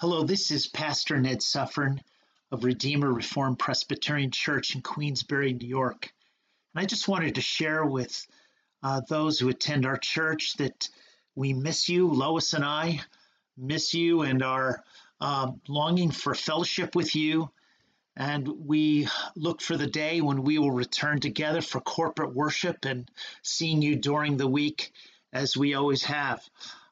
Hello, this is Pastor Ned Suffern of Redeemer Reformed Presbyterian Church in Queensbury, New York. And I just wanted to share with uh, those who attend our church that we miss you. Lois and I miss you and are uh, longing for fellowship with you. And we look for the day when we will return together for corporate worship and seeing you during the week as we always have.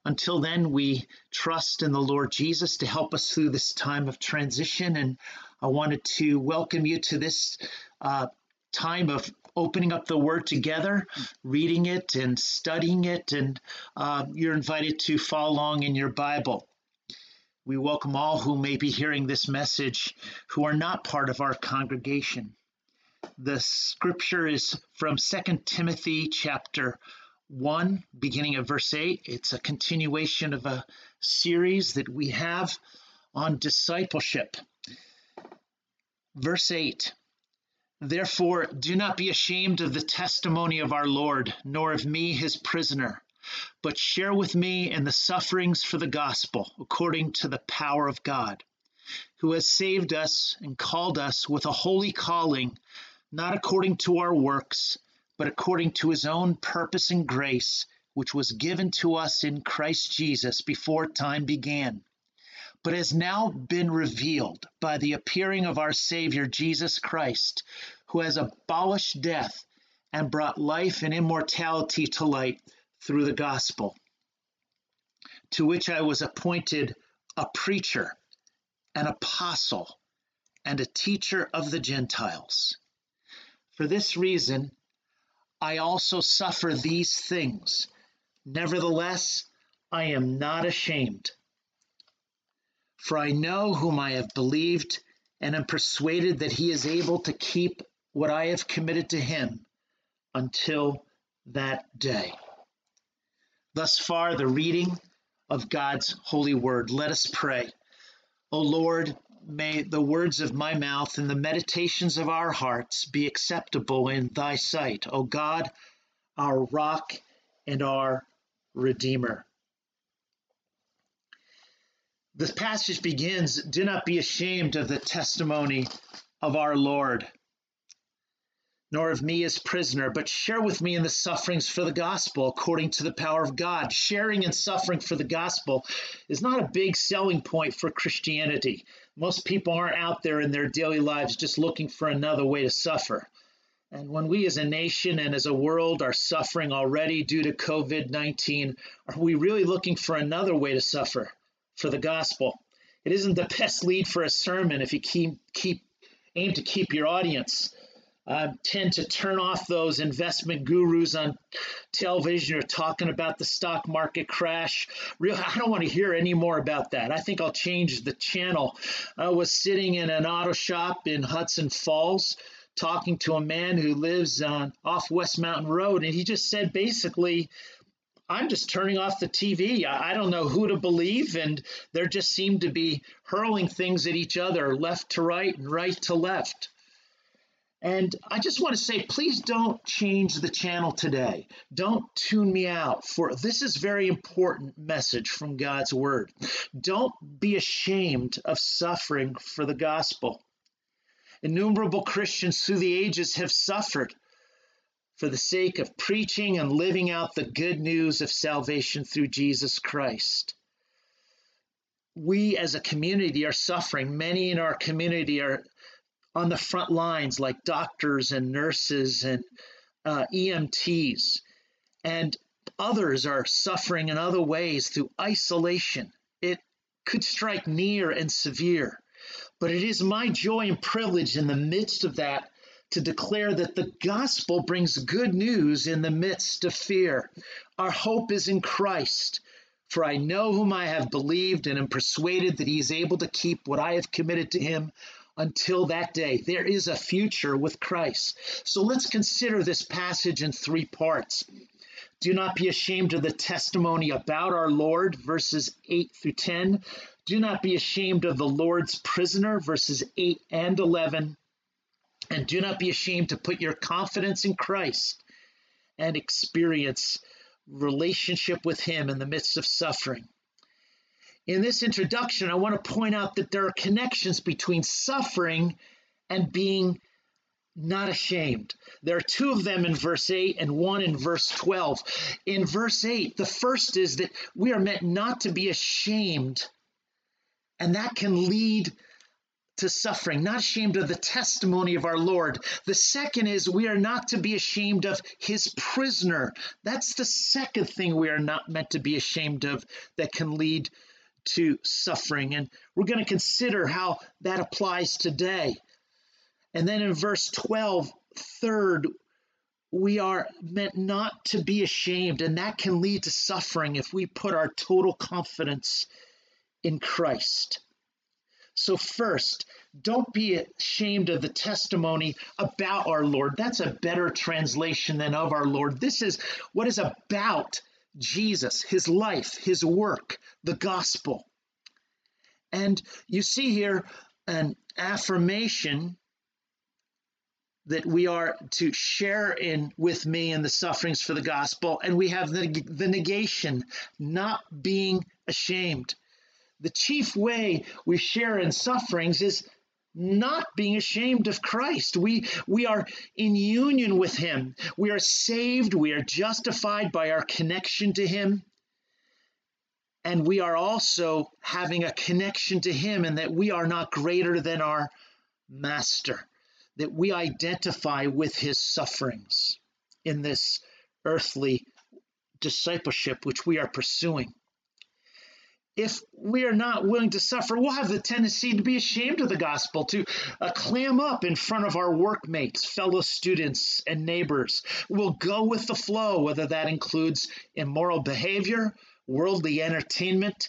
Until then, we trust in the Lord Jesus to help us through this time of transition. And I wanted to welcome you to this uh, time of opening up the Word together, reading it and studying it. And uh, you're invited to follow along in your Bible. We welcome all who may be hearing this message who are not part of our congregation. The scripture is from 2 Timothy chapter 1, beginning of verse 8. It's a continuation of a series that we have on discipleship. Verse 8 Therefore, do not be ashamed of the testimony of our Lord, nor of me, his prisoner, but share with me in the sufferings for the gospel, according to the power of God, who has saved us and called us with a holy calling, not according to our works but according to his own purpose and grace, which was given to us in Christ Jesus before time began, but has now been revealed by the appearing of our Savior Jesus Christ, who has abolished death and brought life and immortality to light through the gospel, to which I was appointed a preacher, an apostle, and a teacher of the Gentiles. For this reason, I also suffer these things. Nevertheless, I am not ashamed. For I know whom I have believed, and am persuaded that he is able to keep what I have committed to him until that day. Thus far, the reading of God's holy word. Let us pray. O Lord, May the words of my mouth and the meditations of our hearts be acceptable in thy sight, O God, our rock and our redeemer. This passage begins Do not be ashamed of the testimony of our Lord nor of me as prisoner, but share with me in the sufferings for the gospel according to the power of God. Sharing and suffering for the gospel is not a big selling point for Christianity. Most people aren't out there in their daily lives just looking for another way to suffer. And when we as a nation and as a world are suffering already due to COVID 19, are we really looking for another way to suffer for the gospel? It isn't the best lead for a sermon if you keep, keep aim to keep your audience uh, tend to turn off those investment gurus on television who are talking about the stock market crash. Real, I don't want to hear any more about that. I think I'll change the channel. I was sitting in an auto shop in Hudson Falls talking to a man who lives on off West Mountain Road, and he just said basically, I'm just turning off the TV. I, I don't know who to believe, and there just seem to be hurling things at each other, left to right and right to left. And I just want to say, please don't change the channel today. Don't tune me out for this is very important message from God's word. Don't be ashamed of suffering for the gospel. Innumerable Christians through the ages have suffered for the sake of preaching and living out the good news of salvation through Jesus Christ. We as a community are suffering. Many in our community are on the front lines, like doctors and nurses and uh, EMTs, and others are suffering in other ways through isolation. It could strike near and severe. But it is my joy and privilege in the midst of that to declare that the gospel brings good news in the midst of fear. Our hope is in Christ. For I know whom I have believed and am persuaded that he is able to keep what I have committed to him until that day. There is a future with Christ. So let's consider this passage in three parts. Do not be ashamed of the testimony about our Lord, verses 8 through 10. Do not be ashamed of the Lord's prisoner, verses 8 and 11. And do not be ashamed to put your confidence in Christ and experience relationship with Him in the midst of suffering. In this introduction, I want to point out that there are connections between suffering and being not ashamed. There are two of them in verse 8 and one in verse 12. In verse 8, the first is that we are meant not to be ashamed, and that can lead to suffering, not ashamed of the testimony of our Lord. The second is we are not to be ashamed of his prisoner. That's the second thing we are not meant to be ashamed of that can lead to suffering. And we're going to consider how that applies today. And then in verse 12, third, we are meant not to be ashamed, and that can lead to suffering if we put our total confidence in Christ. So, first, don't be ashamed of the testimony about our Lord. That's a better translation than of our Lord. This is what is about Jesus, his life, his work, the gospel. And you see here an affirmation that we are to share in with me in the sufferings for the gospel and we have the, the negation not being ashamed the chief way we share in sufferings is not being ashamed of Christ. We, we are in union with Him. We are saved. We are justified by our connection to Him. And we are also having a connection to Him, and that we are not greater than our Master, that we identify with His sufferings in this earthly discipleship which we are pursuing if we are not willing to suffer, we'll have the tendency to be ashamed of the gospel, to uh, clam up in front of our workmates, fellow students, and neighbors. We'll go with the flow, whether that includes immoral behavior, worldly entertainment,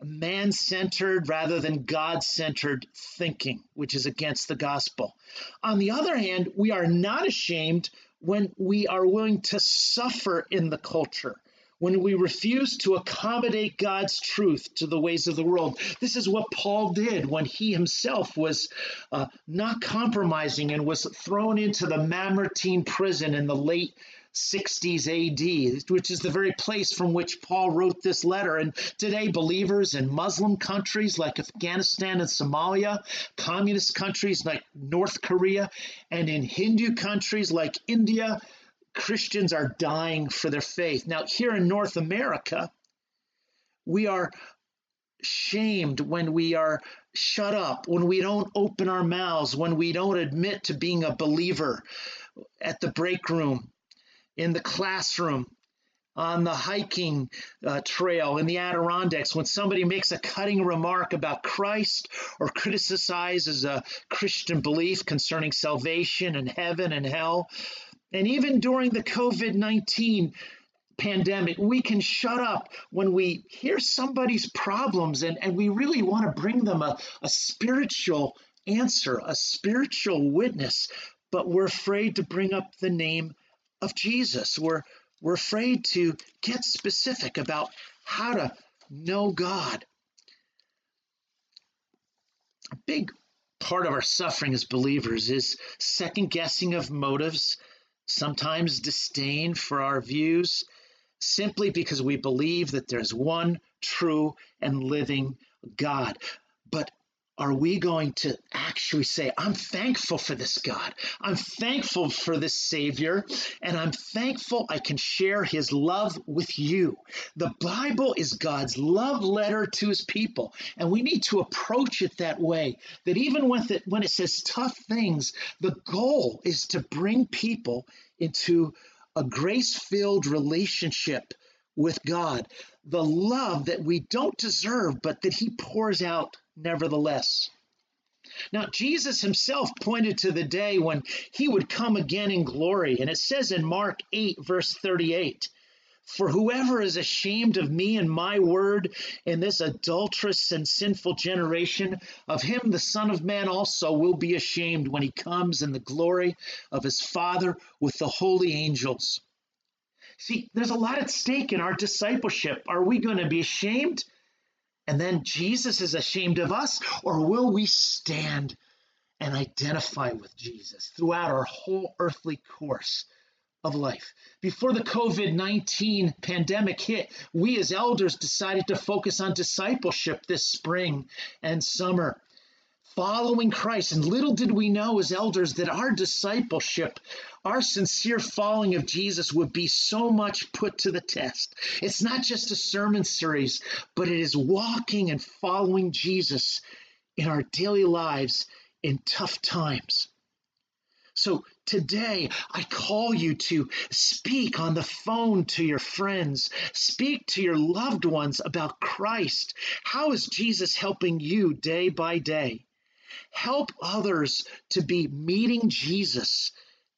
man centered rather than God centered thinking, which is against the gospel. On the other hand, we are not ashamed when we are willing to suffer in the culture when we refuse to accommodate God's truth to the ways of the world. This is what Paul did when he himself was uh, not compromising and was thrown into the Mamertine prison in the late 60s AD, which is the very place from which Paul wrote this letter. And today, believers in Muslim countries like Afghanistan and Somalia, communist countries like North Korea, and in Hindu countries like India, Christians are dying for their faith. Now, here in North America, we are shamed when we are shut up, when we don't open our mouths, when we don't admit to being a believer at the break room, in the classroom, on the hiking uh, trail in the Adirondacks when somebody makes a cutting remark about Christ or criticizes a Christian belief concerning salvation and heaven and hell. And even during the COVID 19 pandemic, we can shut up when we hear somebody's problems and, and we really want to bring them a, a spiritual answer, a spiritual witness, but we're afraid to bring up the name of Jesus. We're, we're afraid to get specific about how to know God. A big part of our suffering as believers is second guessing of motives sometimes disdain for our views, simply because we believe that there's one true and living God. Are we going to actually say, I'm thankful for this God. I'm thankful for this Savior, and I'm thankful I can share His love with you. The Bible is God's love letter to His people, and we need to approach it that way. That even with it, when it says tough things, the goal is to bring people into a grace filled relationship with God, the love that we don't deserve, but that He pours out nevertheless. Now, Jesus himself pointed to the day when he would come again in glory. And it says in Mark 8, verse 38 For whoever is ashamed of me and my word in this adulterous and sinful generation, of him the Son of Man also will be ashamed when he comes in the glory of his Father with the holy angels. See, there's a lot at stake in our discipleship. Are we going to be ashamed? And then Jesus is ashamed of us? Or will we stand and identify with Jesus throughout our whole earthly course of life. Before the COVID 19 pandemic hit, we as elders decided to focus on discipleship this spring and summer, following Christ. And little did we know as elders that our discipleship, our sincere following of Jesus would be so much put to the test. It's not just a sermon series, but it is walking and following Jesus in our daily lives in tough times. So today, I call you to speak on the phone to your friends, speak to your loved ones about Christ. How is Jesus helping you day by day? Help others to be meeting Jesus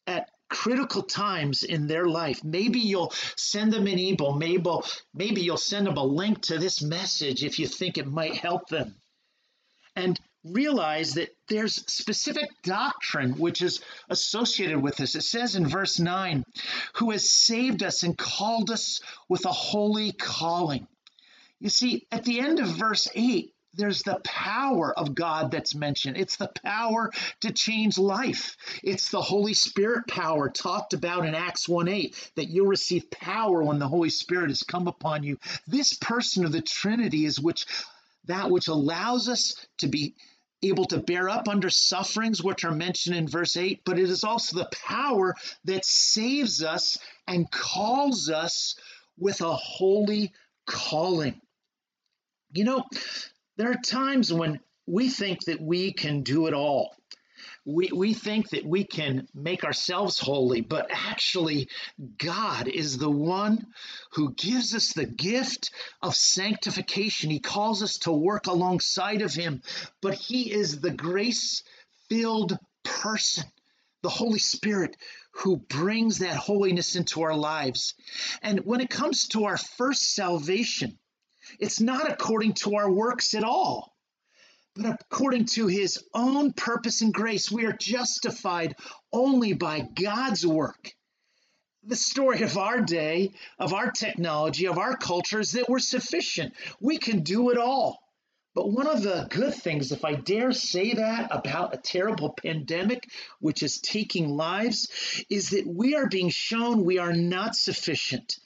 at critical times in their life. Maybe you'll send them an email, maybe, maybe you'll send them a link to this message if you think it might help them. And realize that there's specific doctrine which is associated with this. It says in verse 9, who has saved us and called us with a holy calling. You see, at the end of verse 8, there's the power of God that's mentioned. It's the power to change life. It's the Holy Spirit power talked about in Acts 1 8, that you'll receive power when the Holy Spirit has come upon you. This person of the Trinity is which that which allows us to be able to bear up under sufferings, which are mentioned in verse 8, but it is also the power that saves us and calls us with a holy calling. You know, there are times when we think that we can do it all we, we think that we can make ourselves holy, but actually, God is the one who gives us the gift of sanctification. He calls us to work alongside of Him, but He is the grace filled person, the Holy Spirit, who brings that holiness into our lives. And when it comes to our first salvation, it's not according to our works at all but according to his own purpose and grace, we are justified only by God's work. The story of our day, of our technology, of our culture is that we're sufficient. We can do it all. But one of the good things, if I dare say that about a terrible pandemic which is taking lives, is that we are being shown we are not sufficient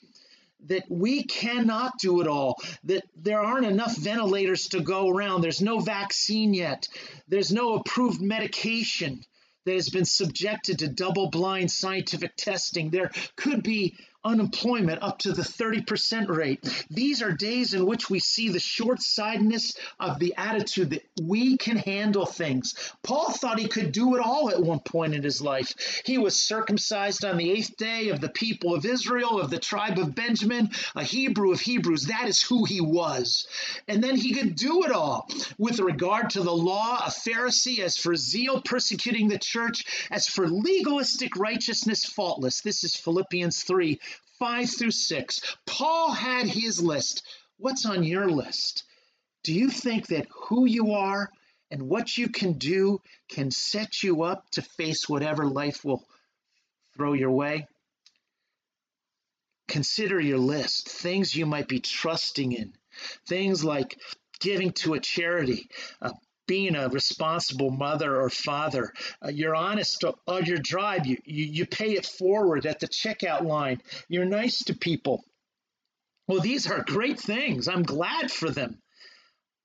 that we cannot do it all, that there aren't enough ventilators to go around, there's no vaccine yet, there's no approved medication that has been subjected to double blind scientific testing. There could be unemployment up to the 30% rate. These are days in which we see the short sightedness of the attitude that we can handle things. Paul thought he could do it all at one point in his life. He was circumcised on the eighth day of the people of Israel, of the tribe of Benjamin, a Hebrew of Hebrews. That is who he was. And then he could do it all with regard to the law, a Pharisee, as for zeal, persecuting the church, as for legalistic righteousness, faultless. This is Philippians 3 5 through 6. Paul had his list. What's on your list? Do you think that who you are and what you can do can set you up to face whatever life will throw your way? Consider your list, things you might be trusting in, things like giving to a charity, uh, being a responsible mother or father. Uh, you're honest on your drive. You, you, you pay it forward at the checkout line. You're nice to people. Well, these are great things. I'm glad for them,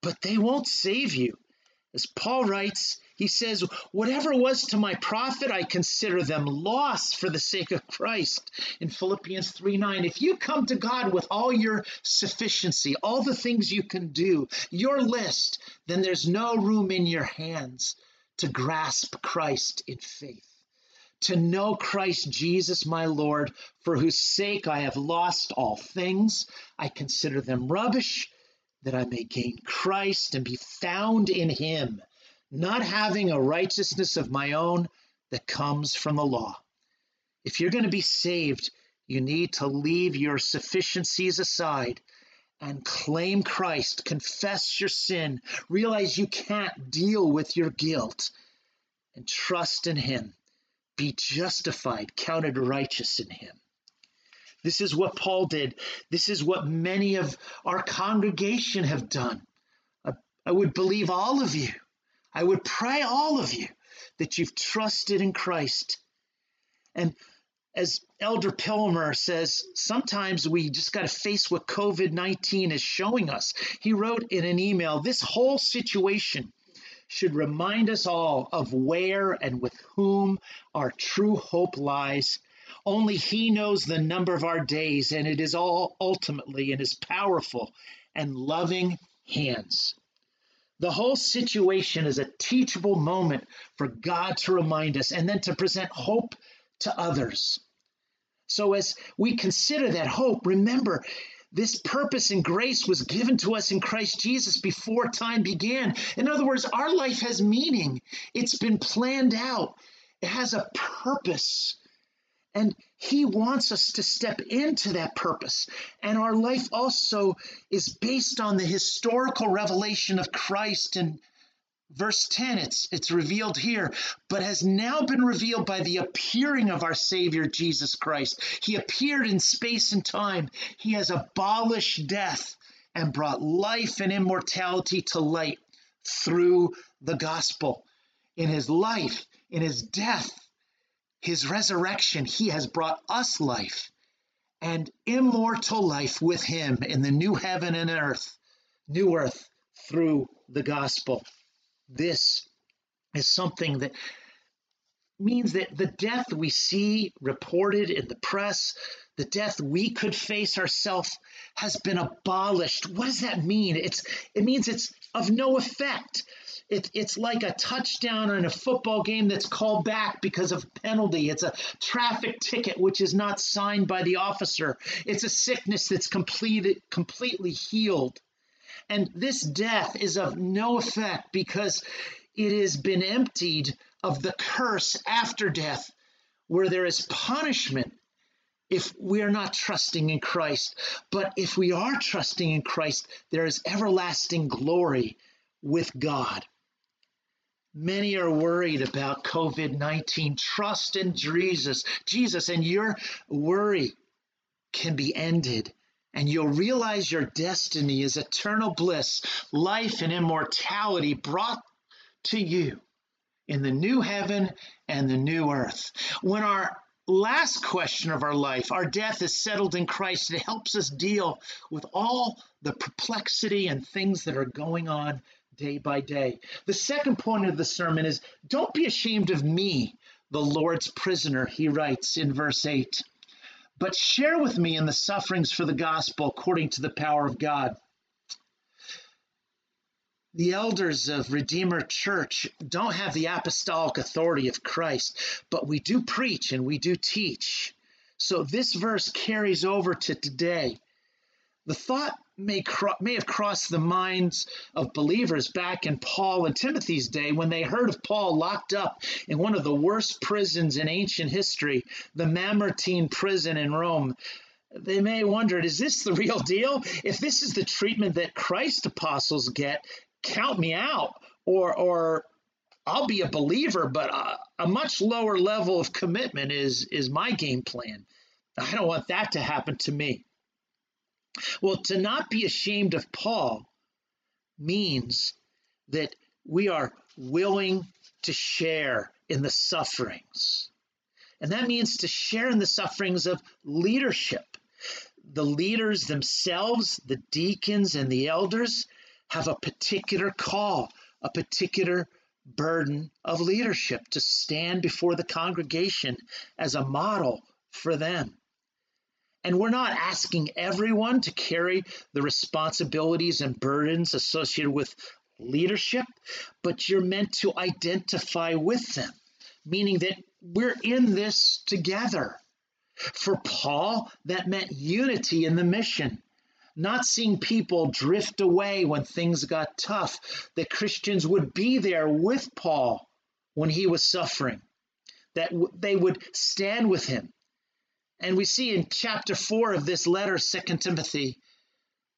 but they won't save you. As Paul writes, he says, Whatever was to my profit, I consider them loss for the sake of Christ. In Philippians 3 9, if you come to God with all your sufficiency, all the things you can do, your list, then there's no room in your hands to grasp Christ in faith. To know Christ Jesus, my Lord, for whose sake I have lost all things, I consider them rubbish, that I may gain Christ and be found in him not having a righteousness of my own that comes from the law. If you're going to be saved, you need to leave your sufficiencies aside and claim Christ, confess your sin, realize you can't deal with your guilt, and trust in Him. Be justified, counted righteous in Him. This is what Paul did. This is what many of our congregation have done. I, I would believe all of you I would pray all of you that you've trusted in Christ. And as Elder Pilmer says, sometimes we just got to face what COVID 19 is showing us. He wrote in an email this whole situation should remind us all of where and with whom our true hope lies. Only He knows the number of our days, and it is all ultimately in His powerful and loving hands. The whole situation is a teachable moment for God to remind us and then to present hope to others. So, as we consider that hope, remember this purpose and grace was given to us in Christ Jesus before time began. In other words, our life has meaning, it's been planned out, it has a purpose. And he wants us to step into that purpose. And our life also is based on the historical revelation of Christ. And verse 10 it's it's revealed here but has now been revealed by the appearing of our savior jesus christ. He appeared in space and time. He has abolished death and brought life and immortality to light through the gospel. In his life in his death his resurrection he has brought us life and immortal life with him in the new heaven and earth new earth through the gospel this is something that means that the death we see reported in the press, the death we could face ourselves, has been abolished. What does that mean? It's it means it's of no effect. It, it's like a touchdown in a football game that's called back because of a penalty. It's a traffic ticket which is not signed by the officer. It's a sickness that's completed, completely healed. And this death is of no effect because it has been emptied of the curse after death, where there is punishment if we are not trusting in Christ. But if we are trusting in Christ, there is everlasting glory with God. Many are worried about COVID 19. Trust in Jesus, Jesus, and your worry can be ended and you'll realize your destiny is eternal bliss, life, and immortality brought to you in the new heaven and the new earth. When our last question of our life, our death is settled in Christ, it helps us deal with all the perplexity and things that are going on day by day. The second point of the sermon is don't be ashamed of me, the Lord's prisoner, he writes in verse 8 but share with me in the sufferings for the gospel according to the power of God. The elders of Redeemer Church don't have the apostolic authority of Christ, but we do preach and we do teach. So this verse carries over to today. The thought may, cro- may have crossed the minds of believers back in Paul and Timothy's day when they heard of Paul locked up in one of the worst prisons in ancient history, the Mamertine prison in Rome. They may have wondered, is this the real deal? If this is the treatment that Christ apostles get, count me out. Or, or I'll be a believer, but a, a much lower level of commitment is, is my game plan. I don't want that to happen to me. Well, to not be ashamed of Paul means that we are willing to share in the sufferings. And that means to share in the sufferings of leadership. The leaders themselves, the deacons and the elders, have a particular call, a particular burden of leadership to stand before the congregation as a model for them. And we're not asking everyone to carry the responsibilities and burdens associated with leadership, but you're meant to identify with them, meaning that we're in this together. For Paul, that meant unity in the mission, not seeing people drift away when things got tough, that Christians would be there with Paul when he was suffering, that they would stand with him, and we see in chapter 4 of this letter, Second Timothy,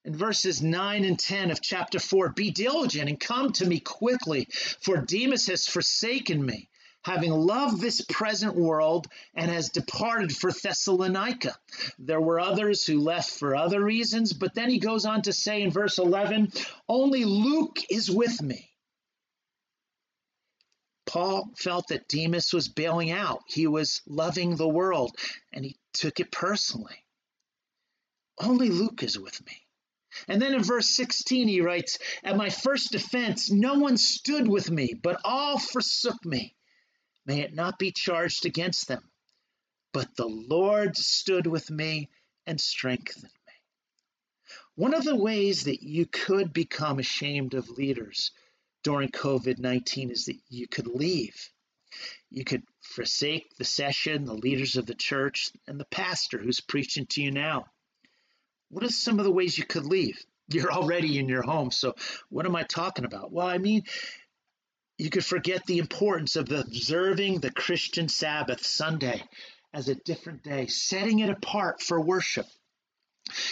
in verses 9 and 10 of chapter 4 Be diligent and come to me quickly, for Demas has forsaken me, having loved this present world, and has departed for Thessalonica. There were others who left for other reasons, but then he goes on to say in verse 11 Only Luke is with me. Paul felt that Demas was bailing out. He was loving the world, and he took it personally. Only Luke is with me. And then in verse 16, he writes, At my first defense, no one stood with me, but all forsook me. May it not be charged against them. But the Lord stood with me and strengthened me. One of the ways that you could become ashamed of leaders during COVID 19 is that you could leave. You could forsake the session, the leaders of the church, and the pastor who's preaching to you now. What are some of the ways you could leave? You're already in your home, so what am I talking about? Well, I mean, you could forget the importance of observing the Christian Sabbath Sunday as a different day, setting it apart for worship.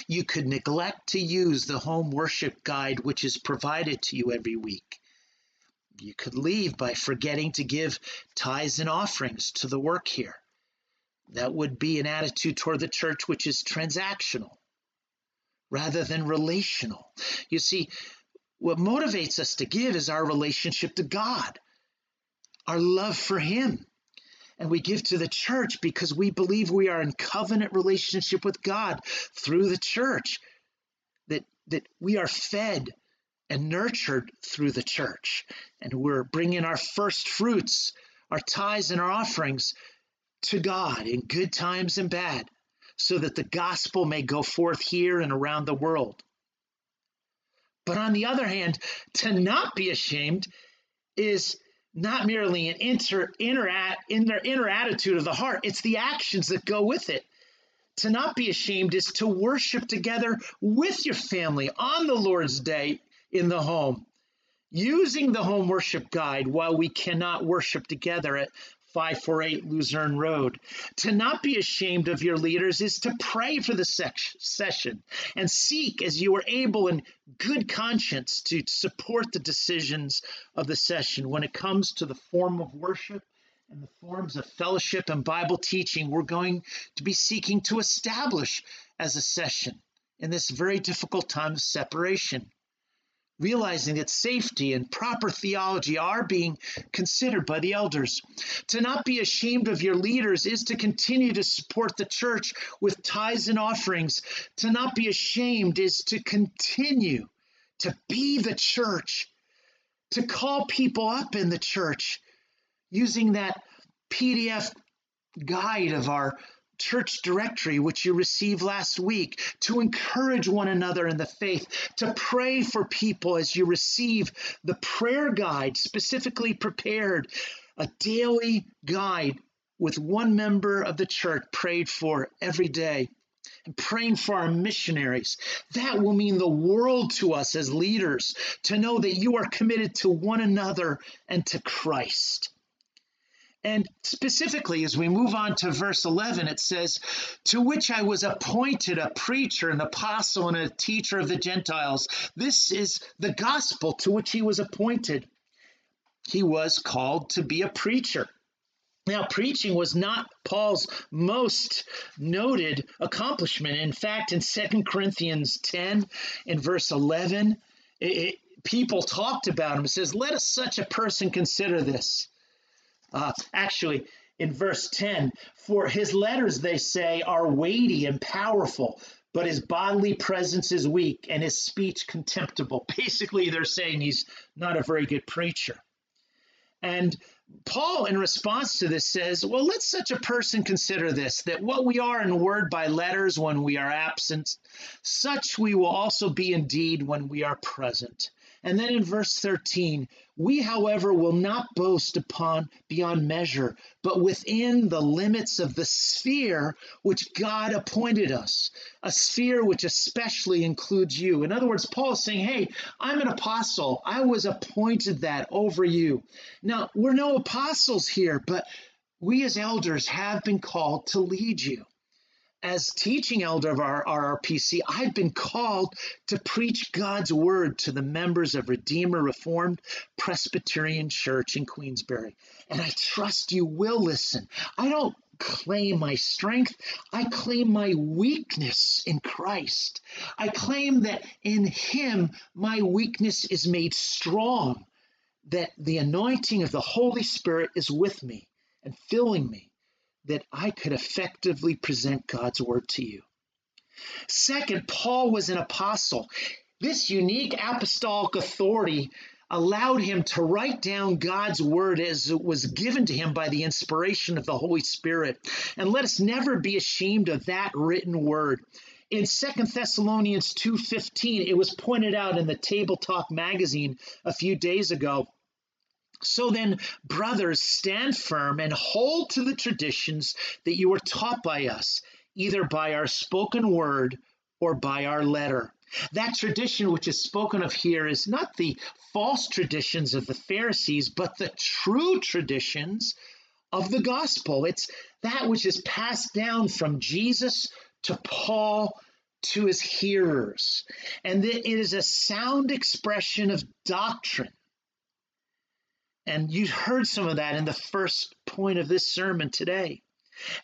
You could neglect to use the home worship guide, which is provided to you every week. You could leave by forgetting to give tithes and offerings to the work here. That would be an attitude toward the church which is transactional rather than relational. You see, what motivates us to give is our relationship to God, our love for Him. And we give to the church because we believe we are in covenant relationship with God through the church, that, that we are fed and nurtured through the church. And we're bringing our first fruits, our tithes and our offerings to God in good times and bad, so that the gospel may go forth here and around the world. But on the other hand, to not be ashamed is not merely an inner, inner, inner attitude of the heart, it's the actions that go with it. To not be ashamed is to worship together with your family on the Lord's day in the home. Using the home worship guide while we cannot worship together at 548 Luzerne Road. To not be ashamed of your leaders is to pray for the session and seek as you are able in good conscience to support the decisions of the session. When it comes to the form of worship and the forms of fellowship and Bible teaching, we're going to be seeking to establish as a session in this very difficult time of separation realizing that safety and proper theology are being considered by the elders. To not be ashamed of your leaders is to continue to support the church with tithes and offerings. To not be ashamed is to continue to be the church, to call people up in the church using that PDF guide of our church directory, which you received last week, to encourage one another in the faith, to pray for people as you receive the prayer guide specifically prepared, a daily guide with one member of the church prayed for every day. And praying for our missionaries. That will mean the world to us as leaders to know that you are committed to one another and to Christ. And specifically, as we move on to verse 11, it says, To which I was appointed a preacher, an apostle, and a teacher of the Gentiles. This is the gospel to which he was appointed. He was called to be a preacher. Now, preaching was not Paul's most noted accomplishment. In fact, in 2 Corinthians 10, in verse 11, it, it, people talked about him. It says, Let us such a person consider this uh, actually, in verse 10, for his letters, they say, are weighty and powerful, but his bodily presence is weak and his speech contemptible. Basically, they're saying he's not a very good preacher. And Paul, in response to this, says, Well, let such a person consider this, that what we are in word by letters when we are absent, such we will also be indeed when we are present. And then in verse 13, we, however, will not boast upon beyond measure, but within the limits of the sphere which God appointed us, a sphere which especially includes you. In other words, Paul is saying, Hey, I'm an apostle. I was appointed that over you. Now, we're no apostles here, but we as elders have been called to lead you as teaching elder of our RRPC, I've been called to preach God's word to the members of Redeemer Reformed Presbyterian Church in Queensbury. And I trust you will listen. I don't claim my strength, I claim my weakness in Christ. I claim that in Him my weakness is made strong that the anointing of the Holy Spirit is with me and filling me, that I could effectively present God's word to you. Second, Paul was an apostle. This unique apostolic authority allowed him to write down God's word as it was given to him by the inspiration of the Holy Spirit. And let us never be ashamed of that written word. In Second Thessalonians 2:15, it was pointed out in the Table Talk magazine a few days ago. So then, brothers, stand firm and hold to the traditions that you were taught by us, either by our spoken word or by our letter. That tradition which is spoken of here is not the false traditions of the Pharisees, but the true traditions of the gospel. It's that which is passed down from Jesus to Paul to his hearers. And it is a sound expression of doctrine. And you heard some of that in the first point of this sermon today.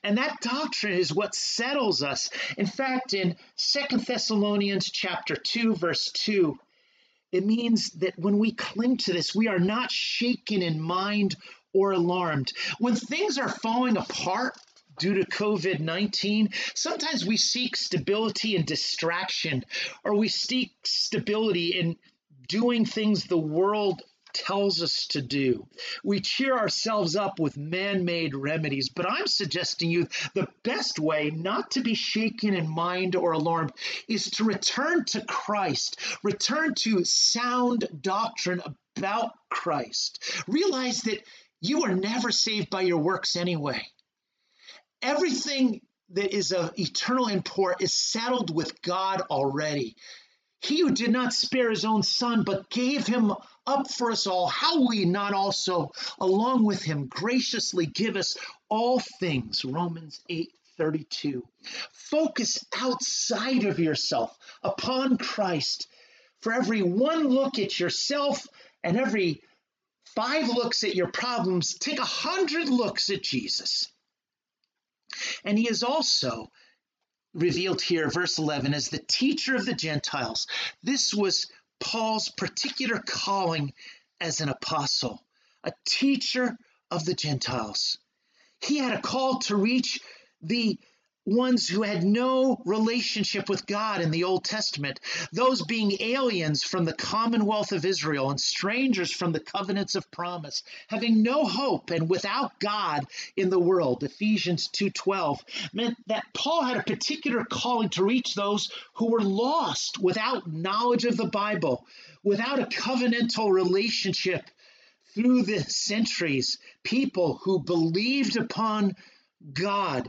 And that doctrine is what settles us. In fact, in Second Thessalonians chapter 2 verse 2, it means that when we cling to this, we are not shaken in mind or alarmed. When things are falling apart due to COVID 19, sometimes we seek stability and distraction, or we seek stability in doing things the world tells us to do. We cheer ourselves up with man made remedies, but I'm suggesting you the best way not to be shaken in mind or alarmed is to return to Christ, return to sound doctrine about Christ. Realize that you are never saved by your works anyway. Everything that is of eternal import is settled with God already. He who did not spare his own son, but gave him up for us all, how he not also, along with him, graciously give us all things? Romans 8 32. Focus outside of yourself upon Christ. For every one look at yourself and every five looks at your problems, take a hundred looks at Jesus. And he is also revealed here, verse 11, as the teacher of the Gentiles. This was Paul's particular calling as an apostle, a teacher of the Gentiles. He had a call to reach the ones who had no relationship with God in the Old Testament, those being aliens from the commonwealth of Israel and strangers from the covenants of promise, having no hope and without God in the world. Ephesians 2:12 meant that Paul had a particular calling to reach those who were lost without knowledge of the Bible, without a covenantal relationship through the centuries, people who believed upon God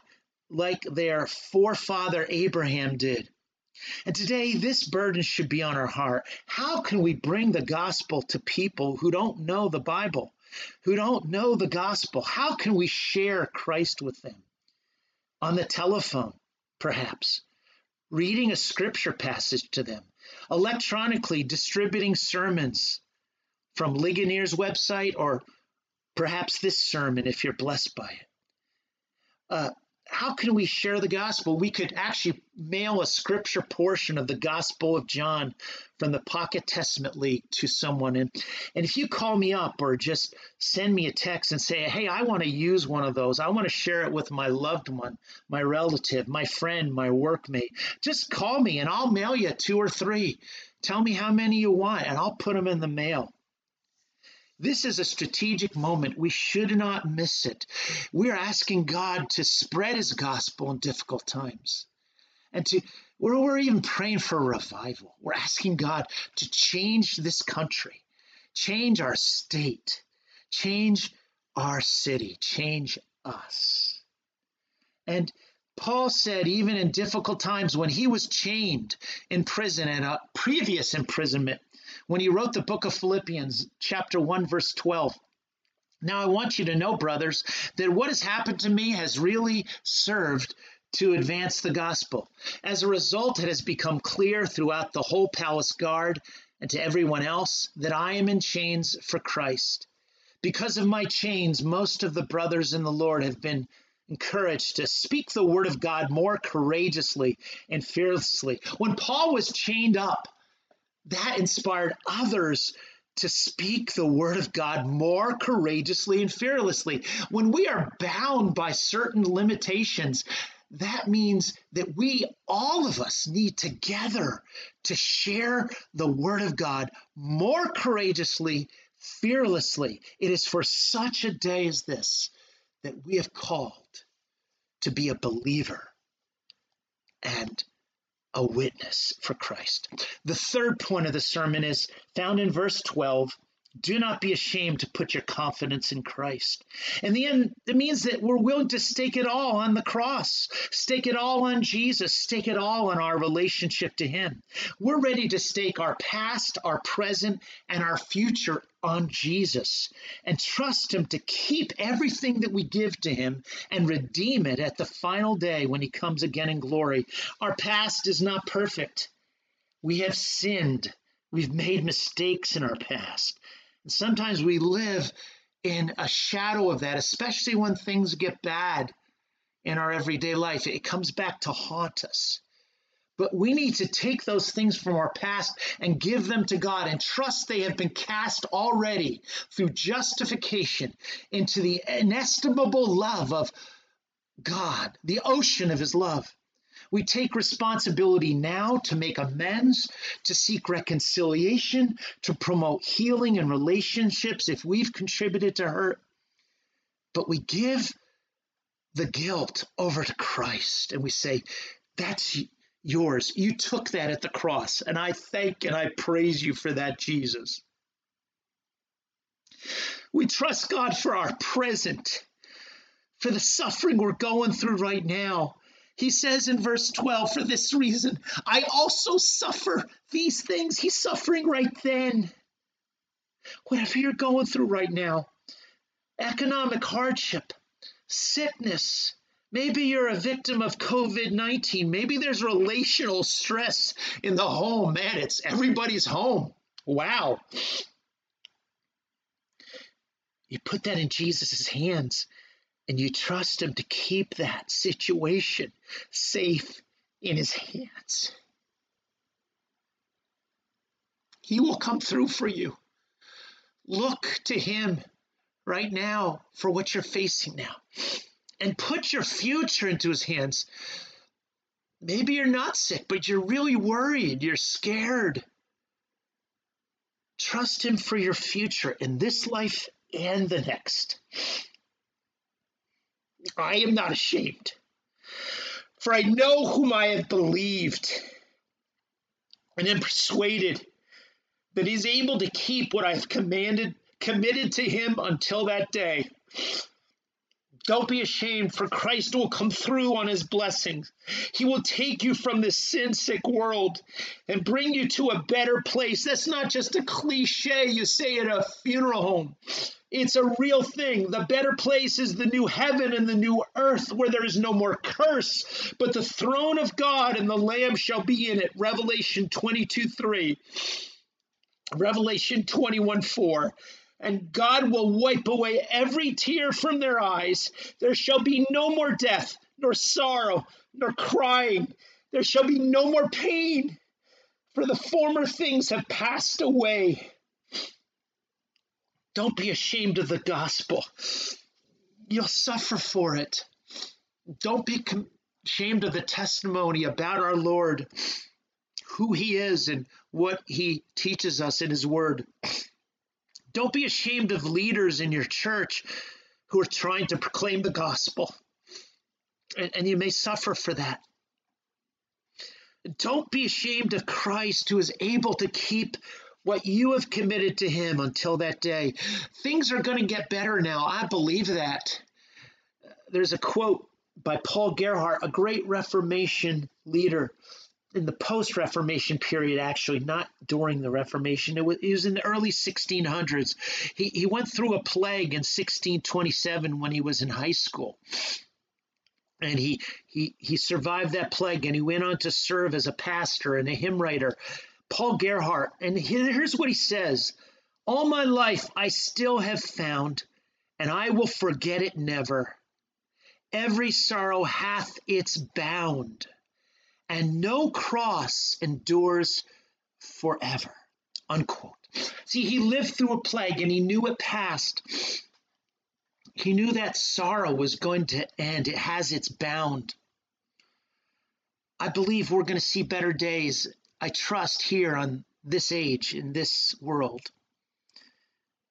like their forefather Abraham did. And today, this burden should be on our heart. How can we bring the gospel to people who don't know the Bible, who don't know the gospel? How can we share Christ with them? On the telephone, perhaps, reading a scripture passage to them, electronically distributing sermons from Ligonier's website, or perhaps this sermon if you're blessed by it. Uh, how can we share the gospel? We could actually mail a scripture portion of the Gospel of John from the Pocket Testament League to someone. And, and if you call me up or just send me a text and say, hey, I want to use one of those, I want to share it with my loved one, my relative, my friend, my workmate, just call me and I'll mail you two or three. Tell me how many you want and I'll put them in the mail. This is a strategic moment. We should not miss it. We're asking God to spread his gospel in difficult times. And to we're, we're even praying for revival. We're asking God to change this country, change our state, change our city, change us. And Paul said, even in difficult times when he was chained in prison and a previous imprisonment, when he wrote the book of Philippians, chapter 1, verse 12. Now, I want you to know, brothers, that what has happened to me has really served to advance the gospel. As a result, it has become clear throughout the whole palace guard and to everyone else that I am in chains for Christ. Because of my chains, most of the brothers in the Lord have been encouraged to speak the word of God more courageously and fearlessly. When Paul was chained up, that inspired others to speak the word of God more courageously and fearlessly. When we are bound by certain limitations, that means that we, all of us, need together to share the word of God more courageously, fearlessly. It is for such a day as this that we have called to be a believer and a witness for Christ. The third point of the sermon is found in verse 12 do not be ashamed to put your confidence in Christ. In the end, it means that we're willing to stake it all on the cross, stake it all on Jesus, stake it all on our relationship to Him. We're ready to stake our past, our present, and our future on Jesus and trust Him to keep everything that we give to Him and redeem it at the final day when He comes again in glory. Our past is not perfect. We have sinned. We've made mistakes in our past. Sometimes we live in a shadow of that, especially when things get bad in our everyday life. It comes back to haunt us. But we need to take those things from our past and give them to God and trust they have been cast already through justification into the inestimable love of God, the ocean of His love. We take responsibility now to make amends, to seek reconciliation, to promote healing in relationships if we've contributed to hurt. But we give the guilt over to Christ and we say, That's yours. You took that at the cross, and I thank and I praise you for that, Jesus. We trust God for our present, for the suffering we're going through right now, he says in verse 12, For this reason, I also suffer these things. He's suffering right then. Whatever you're going through right now, economic hardship, sickness, maybe you're a victim of COVID 19, maybe there's relational stress in the home. Man, it's everybody's home. Wow. You put that in Jesus' hands and you trust Him to keep that situation safe in His hands. He will come through for you. Look to Him right now for what you're facing now and put your future into His hands. Maybe you're not sick, but you're really worried, you're scared. Trust Him for your future in this life and the next. I am not ashamed, for I know whom I have believed, and am persuaded that he is able to keep what I have commanded, committed to him until that day. Don't be ashamed, for Christ will come through on his blessings. He will take you from this sin sick world and bring you to a better place. That's not just a cliche you say at a funeral home. It's a real thing. The better place is the new heaven and the new earth where there is no more curse, but the throne of God and the Lamb shall be in it. Revelation 22 3. Revelation 21 4. And God will wipe away every tear from their eyes. There shall be no more death, nor sorrow, nor crying. There shall be no more pain, for the former things have passed away. Don't be ashamed of the gospel. You'll suffer for it. Don't be ashamed of the testimony about our Lord, who He is, and what He teaches us in His Word. Don't be ashamed of leaders in your church who are trying to proclaim the gospel. And, and you may suffer for that. Don't be ashamed of Christ who is able to keep what you have committed to Him until that day. Things are going to get better now. I believe that. There's a quote by Paul Gerhardt, a great Reformation leader in the post Reformation period, actually, not during the Reformation. It was, it was, in the early 1600s. He, he went through a plague in 1627 when he was in high school. And he, he, he survived that plague and he went on to serve as a pastor and a hymn writer Paul Gerhardt, and here's what he says All my life I still have found, and I will forget it never. Every sorrow hath its bound, and no cross endures forever. Unquote. See, he lived through a plague and he knew it passed. He knew that sorrow was going to end, it has its bound. I believe we're going to see better days. I trust here on this age, in this world.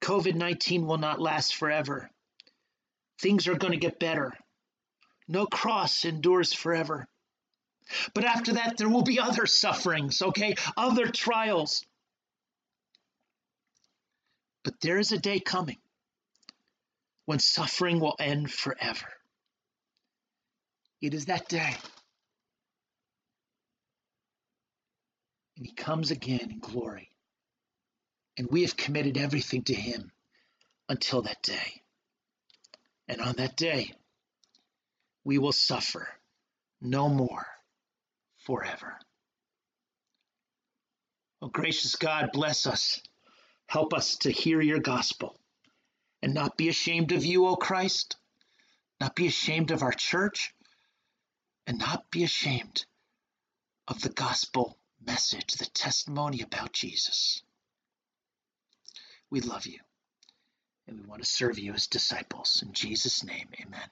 COVID 19 will not last forever. Things are going to get better. No cross endures forever. But after that, there will be other sufferings, okay? Other trials. But there is a day coming when suffering will end forever. It is that day. And he comes again in glory. And we have committed everything to him until that day. And on that day, we will suffer no more forever. Oh, gracious God, bless us. Help us to hear your gospel and not be ashamed of you, O Christ, not be ashamed of our church, and not be ashamed of the gospel message, the testimony about Jesus. We love you and we want to serve you as disciples. In Jesus' name, amen.